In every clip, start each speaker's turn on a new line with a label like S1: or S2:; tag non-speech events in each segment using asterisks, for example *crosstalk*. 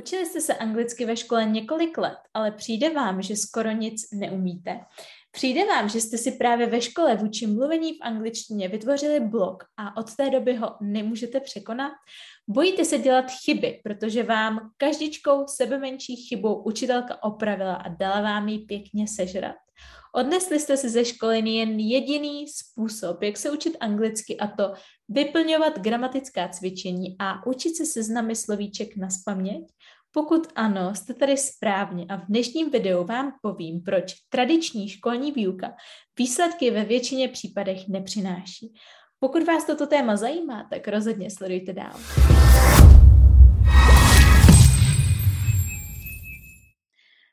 S1: Učili jste se anglicky ve škole několik let, ale přijde vám, že skoro nic neumíte. Přijde vám, že jste si právě ve škole vůči mluvení v angličtině vytvořili blok a od té doby ho nemůžete překonat? Bojíte se dělat chyby, protože vám každičkou sebe menší chybou učitelka opravila a dala vám ji pěkně sežrat. Odnesli jste si ze školy jen jediný způsob, jak se učit anglicky a to vyplňovat gramatická cvičení a učit se seznamy slovíček na spaměť? Pokud ano, jste tady správně a v dnešním videu vám povím, proč tradiční školní výuka výsledky ve většině případech nepřináší. Pokud vás toto téma zajímá, tak rozhodně sledujte dál.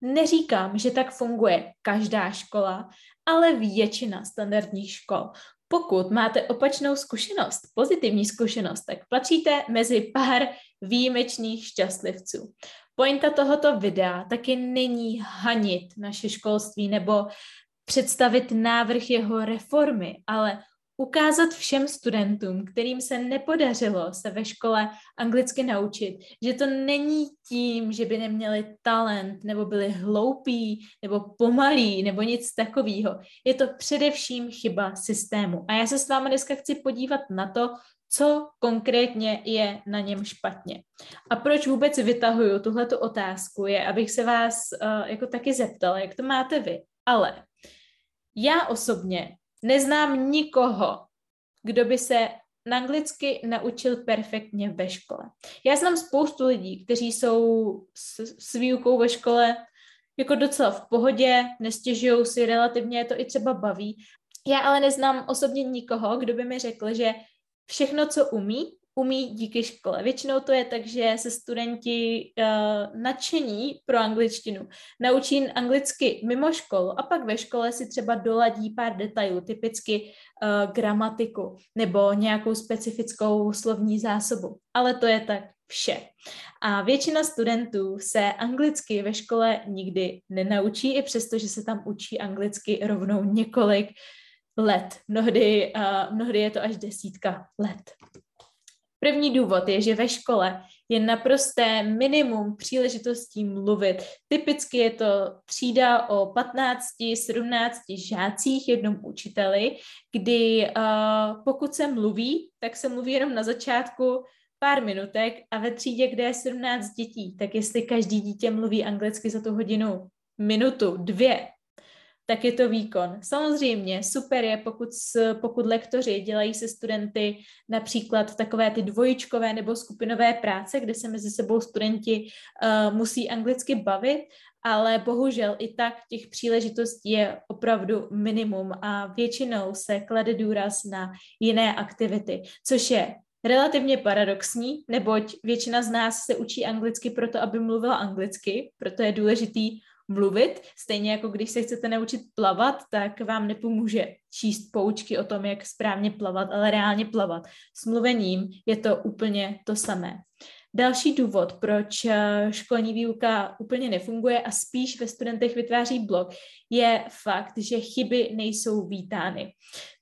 S1: Neříkám, že tak funguje každá škola, ale většina standardních škol. Pokud máte opačnou zkušenost, pozitivní zkušenost, tak patříte mezi pár výjimečných šťastlivců. Pointa tohoto videa taky není hanit naše školství nebo představit návrh jeho reformy, ale ukázat všem studentům, kterým se nepodařilo se ve škole anglicky naučit, že to není tím, že by neměli talent, nebo byli hloupí, nebo pomalí, nebo nic takového. Je to především chyba systému. A já se s vámi dneska chci podívat na to, co konkrétně je na něm špatně. A proč vůbec vytahuju tuhleto otázku, je, abych se vás uh, jako taky zeptala, jak to máte vy. Ale já osobně Neznám nikoho, kdo by se na anglicky naučil perfektně ve škole. Já znám spoustu lidí, kteří jsou s, s výukou ve škole jako docela v pohodě, nestěžují si relativně, je to i třeba baví. Já ale neznám osobně nikoho, kdo by mi řekl, že všechno, co umí, umí díky škole. Většinou to je tak, že se studenti uh, nadšení pro angličtinu naučí anglicky mimo školu a pak ve škole si třeba doladí pár detailů, typicky uh, gramatiku nebo nějakou specifickou slovní zásobu. Ale to je tak vše. A většina studentů se anglicky ve škole nikdy nenaučí, i přesto, že se tam učí anglicky rovnou několik let. Mnohdy, uh, mnohdy je to až desítka let. První důvod je, že ve škole je naprosté minimum příležitostí mluvit. Typicky je to třída o 15-17 žácích, jednom učiteli, kdy uh, pokud se mluví, tak se mluví jenom na začátku pár minutek a ve třídě, kde je 17 dětí, tak jestli každý dítě mluví anglicky za tu hodinu minutu, dvě, tak je to výkon. Samozřejmě super je, pokud, pokud lektoři dělají se studenty například takové ty dvojičkové nebo skupinové práce, kde se mezi sebou studenti uh, musí anglicky bavit, ale bohužel i tak těch příležitostí je opravdu minimum a většinou se klade důraz na jiné aktivity, což je relativně paradoxní, neboť většina z nás se učí anglicky proto, aby mluvila anglicky, proto je důležitý mluvit. Stejně jako když se chcete naučit plavat, tak vám nepomůže číst poučky o tom, jak správně plavat, ale reálně plavat. S mluvením je to úplně to samé. Další důvod, proč eh, školní výuka úplně nefunguje a spíš ve studentech vytváří blok, je fakt, že chyby nejsou vítány.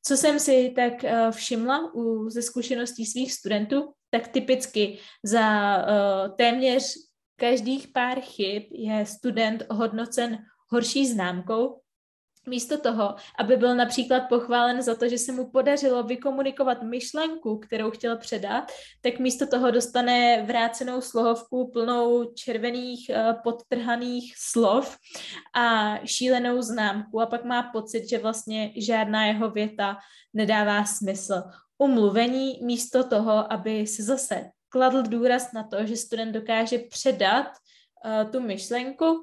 S1: Co jsem si tak eh, všimla u, ze zkušeností svých studentů, tak typicky za uh, téměř každých pár chyb je student ohodnocen horší známkou, Místo toho, aby byl například pochválen za to, že se mu podařilo vykomunikovat myšlenku, kterou chtěl předat, tak místo toho dostane vrácenou slohovku plnou červených eh, podtrhaných slov a šílenou známku a pak má pocit, že vlastně žádná jeho věta nedává smysl. Umluvení místo toho, aby se zase kladl důraz na to, že student dokáže předat uh, tu myšlenku, uh,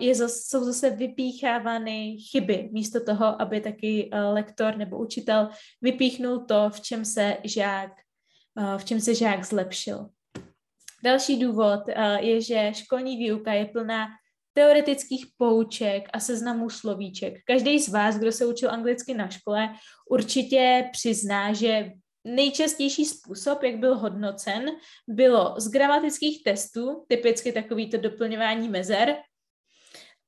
S1: je zase, jsou zase vypíchávány chyby, místo toho, aby taky uh, lektor nebo učitel vypíchnul to, v čem se žák, uh, v čem se žák zlepšil. Další důvod uh, je, že školní výuka je plná teoretických pouček a seznamů slovíček. Každý z vás, kdo se učil anglicky na škole, určitě přizná, že nejčastější způsob, jak byl hodnocen, bylo z gramatických testů, typicky takovýto doplňování mezer,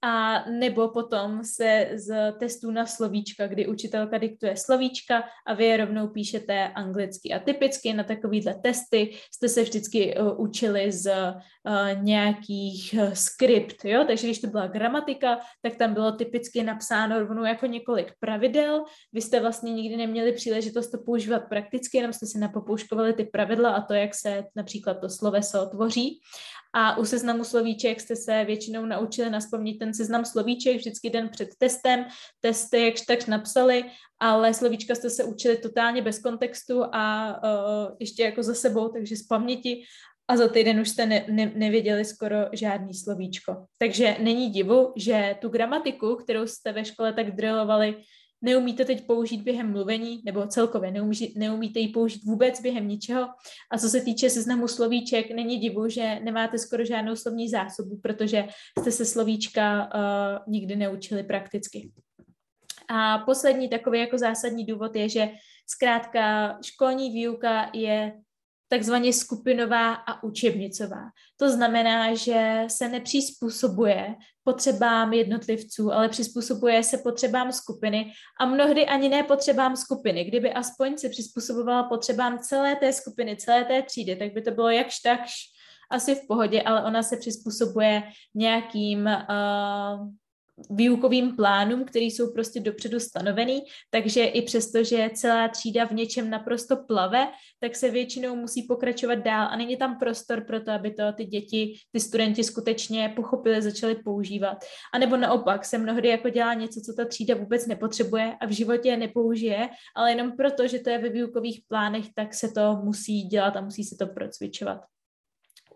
S1: a nebo potom se z testů na slovíčka, kdy učitelka diktuje slovíčka a vy je rovnou píšete anglicky. A typicky na takovýhle testy jste se vždycky uh, učili z uh, nějakých uh, skript, jo? takže když to byla gramatika, tak tam bylo typicky napsáno rovnou jako několik pravidel. Vy jste vlastně nikdy neměli příležitost to používat prakticky, jenom jste si napopouškovali ty pravidla a to, jak se například to sloveso tvoří. A u seznamu slovíček jste se většinou naučili naspomnit ten seznam slovíček vždycky den před testem. Testy jakž tak napsali, ale slovíčka jste se učili totálně bez kontextu a uh, ještě jako za sebou, takže z paměti a za týden už jste ne, ne, nevěděli skoro žádný slovíčko. Takže není divu, že tu gramatiku, kterou jste ve škole tak drillovali, neumíte teď použít během mluvení, nebo celkově neumí, neumíte ji použít vůbec během ničeho. A co se týče seznamu slovíček, není divu, že nemáte skoro žádnou slovní zásobu, protože jste se slovíčka uh, nikdy neučili prakticky. A poslední takový jako zásadní důvod je, že zkrátka školní výuka je takzvaně skupinová a učebnicová. To znamená, že se nepřizpůsobuje potřebám jednotlivců, ale přizpůsobuje se potřebám skupiny a mnohdy ani ne potřebám skupiny. Kdyby aspoň se přizpůsobovala potřebám celé té skupiny, celé té třídy, tak by to bylo jakž takž asi v pohodě, ale ona se přizpůsobuje nějakým uh, výukovým plánům, které jsou prostě dopředu stanovený, takže i přesto, že celá třída v něčem naprosto plave, tak se většinou musí pokračovat dál a není tam prostor pro to, aby to ty děti, ty studenti skutečně pochopili, začali používat. A nebo naopak se mnohdy jako dělá něco, co ta třída vůbec nepotřebuje a v životě nepoužije, ale jenom proto, že to je ve výukových plánech, tak se to musí dělat a musí se to procvičovat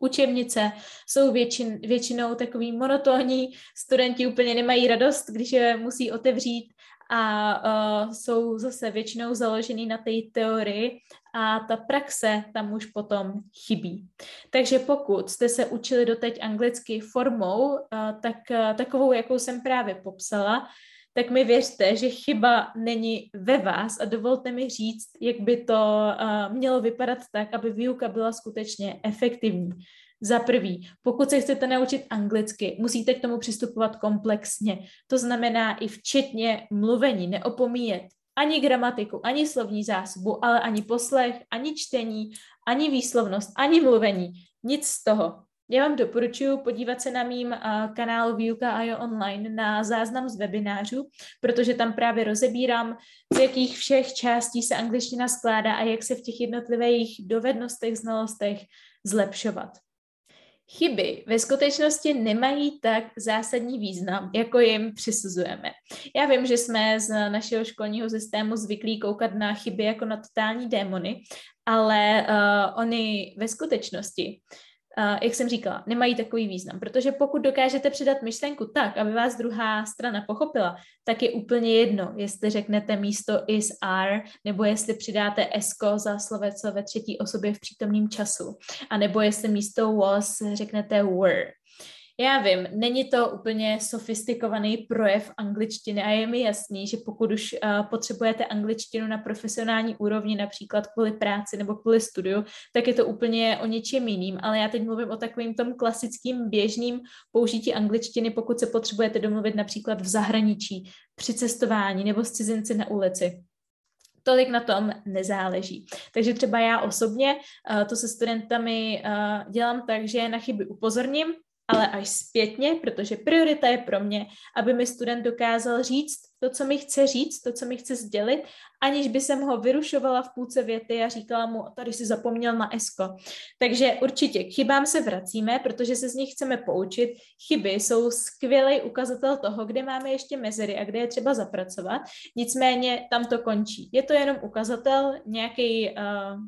S1: učebnice jsou většin, většinou takový monotónní, studenti úplně nemají radost, když je musí otevřít a uh, jsou zase většinou založený na té teorii a ta praxe tam už potom chybí. Takže pokud jste se učili doteď anglicky formou, uh, tak uh, takovou, jakou jsem právě popsala, tak mi věřte, že chyba není ve vás a dovolte mi říct, jak by to uh, mělo vypadat tak, aby výuka byla skutečně efektivní. Za prvý, pokud se chcete naučit anglicky, musíte k tomu přistupovat komplexně. To znamená i včetně mluvení, neopomíjet ani gramatiku, ani slovní zásobu, ale ani poslech, ani čtení, ani výslovnost, ani mluvení. Nic z toho. Já vám doporučuji podívat se na mým uh, kanálu Výuka jo online na záznam z webinářů, protože tam právě rozebírám, z jakých všech částí se angličtina skládá a jak se v těch jednotlivých dovednostech, znalostech zlepšovat. Chyby ve skutečnosti nemají tak zásadní význam, jako jim přisuzujeme. Já vím, že jsme z našeho školního systému zvyklí koukat na chyby jako na totální démony, ale uh, oni ve skutečnosti jak jsem říkala, nemají takový význam, protože pokud dokážete předat myšlenku tak, aby vás druhá strana pochopila, tak je úplně jedno, jestli řeknete místo is are, nebo jestli přidáte esko za sloveco ve třetí osobě v přítomném času, a nebo jestli místo was řeknete were. Já vím, není to úplně sofistikovaný projev angličtiny a je mi jasný, že pokud už uh, potřebujete angličtinu na profesionální úrovni, například kvůli práci nebo kvůli studiu, tak je to úplně o něčem jiným, ale já teď mluvím o takovým tom klasickým běžným použití angličtiny, pokud se potřebujete domluvit například v zahraničí, při cestování nebo s cizinci na ulici tolik na tom nezáleží. Takže třeba já osobně uh, to se studentami uh, dělám tak, že na chyby upozorním, ale až zpětně, protože priorita je pro mě, aby mi student dokázal říct to, co mi chce říct, to, co mi chce sdělit, aniž by jsem ho vyrušovala v půlce věty a říkala mu, tady si zapomněl na esko. Takže určitě k chybám se vracíme, protože se z nich chceme poučit. Chyby jsou skvělý ukazatel toho, kde máme ještě mezery a kde je třeba zapracovat. Nicméně tam to končí. Je to jenom ukazatel, nějaký, uh,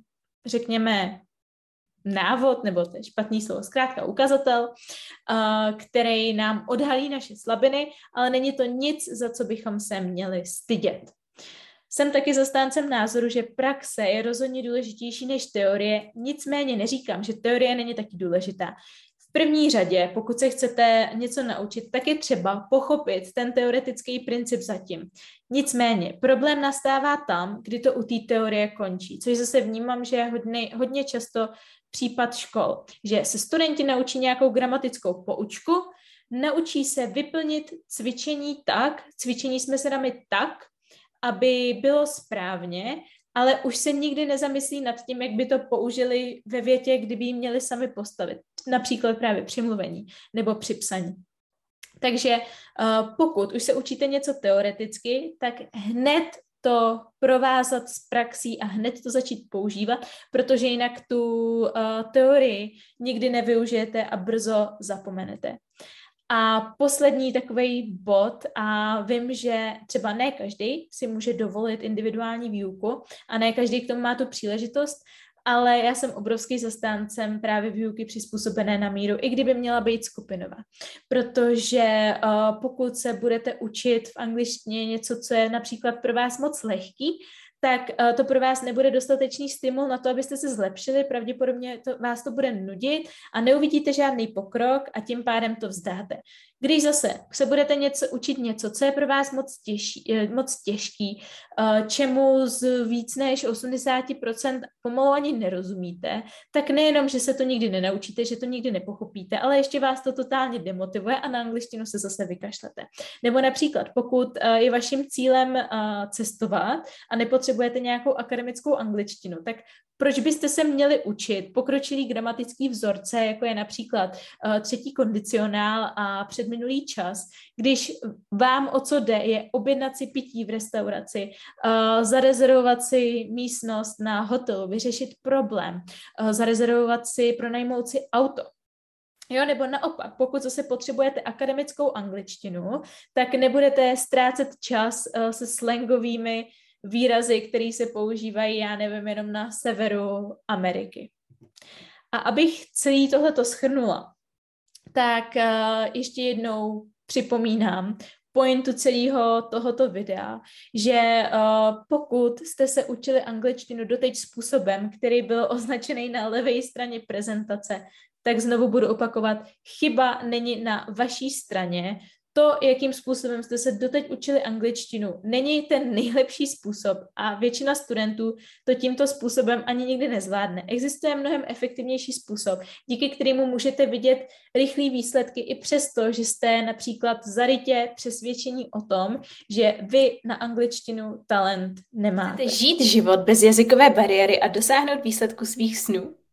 S1: řekněme, návod, nebo to je špatný slovo, zkrátka ukazatel, který nám odhalí naše slabiny, ale není to nic, za co bychom se měli stydět. Jsem taky zastáncem názoru, že praxe je rozhodně důležitější než teorie, nicméně neříkám, že teorie není taky důležitá. První řadě, pokud se chcete něco naučit, tak je třeba pochopit ten teoretický princip zatím. Nicméně, problém nastává tam, kdy to u té teorie končí, což zase vnímám, že je hodně, hodně často případ škol, že se studenti naučí nějakou gramatickou poučku, naučí se vyplnit cvičení tak, cvičení jsme se nami tak, aby bylo správně, ale už se nikdy nezamyslí nad tím, jak by to použili ve větě, kdyby ji měli sami postavit. Například právě při mluvení nebo při psaní. Takže uh, pokud už se učíte něco teoreticky, tak hned to provázat s praxí a hned to začít používat, protože jinak tu uh, teorii nikdy nevyužijete a brzo zapomenete. A poslední takový bod, a vím, že třeba ne každý si může dovolit individuální výuku a ne každý k tomu má tu příležitost, ale já jsem obrovský zastáncem právě výuky přizpůsobené na míru, i kdyby měla být skupinová. Protože uh, pokud se budete učit v angličtině něco, co je například pro vás moc lehký, tak uh, to pro vás nebude dostatečný stimul na to, abyste se zlepšili, pravděpodobně to, vás to bude nudit a neuvidíte žádný pokrok a tím pádem to vzdáte. Když zase se budete něco učit něco, co je pro vás moc, těžší, eh, moc těžký, eh, čemu z víc než 80% pomalu ani nerozumíte, tak nejenom, že se to nikdy nenaučíte, že to nikdy nepochopíte, ale ještě vás to totálně demotivuje a na angličtinu se zase vykašlete. Nebo například, pokud eh, je vaším cílem cestovat a nepotřebujete nějakou akademickou angličtinu, tak proč byste se měli učit pokročilý gramatický vzorce, jako je například uh, třetí kondicionál a předminulý čas, když vám o co jde, je objednat si pití v restauraci, uh, zarezervovat si místnost na hotelu, vyřešit problém, uh, zarezervovat si, pronajmout si auto. Jo, nebo naopak, pokud zase potřebujete akademickou angličtinu, tak nebudete ztrácet čas uh, se slangovými výrazy, které se používají, já nevím, jenom na severu Ameriky. A abych celý tohleto schrnula, tak uh, ještě jednou připomínám pointu celého tohoto videa, že uh, pokud jste se učili angličtinu doteď způsobem, který byl označený na levé straně prezentace, tak znovu budu opakovat, chyba není na vaší straně, to, jakým způsobem jste se doteď učili angličtinu, není ten nejlepší způsob a většina studentů to tímto způsobem ani nikdy nezvládne. Existuje mnohem efektivnější způsob, díky kterému můžete vidět rychlé výsledky i přesto, že jste například zarytě přesvědčení o tom, že vy na angličtinu talent nemáte.
S2: Chcete žít život bez jazykové bariéry a dosáhnout výsledku svých snů?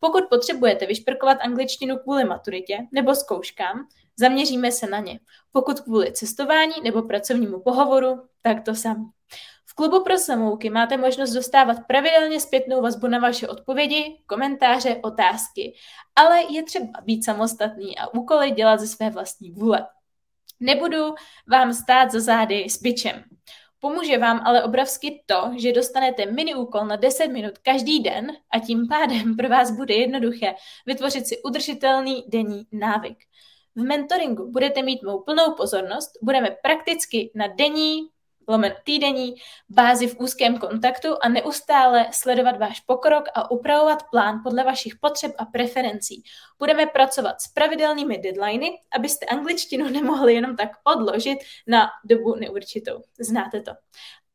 S2: Pokud potřebujete vyšperkovat angličtinu kvůli maturitě nebo zkouškám, Zaměříme se na ně. Pokud kvůli cestování nebo pracovnímu pohovoru, tak to samé. V klubu pro samouky máte možnost dostávat pravidelně zpětnou vazbu na vaše odpovědi, komentáře, otázky, ale je třeba být samostatný a úkoly dělat ze své vlastní vůle. Nebudu vám stát za zády s bičem. Pomůže vám ale obrovsky to, že dostanete mini úkol na 10 minut každý den a tím pádem pro vás bude jednoduché vytvořit si udržitelný denní návyk. V mentoringu budete mít mou plnou pozornost, budeme prakticky na denní, lomen týdenní bázi v úzkém kontaktu a neustále sledovat váš pokrok a upravovat plán podle vašich potřeb a preferencí. Budeme pracovat s pravidelnými deadliny, abyste angličtinu *laughs* nemohli jenom tak odložit na dobu neurčitou. Znáte to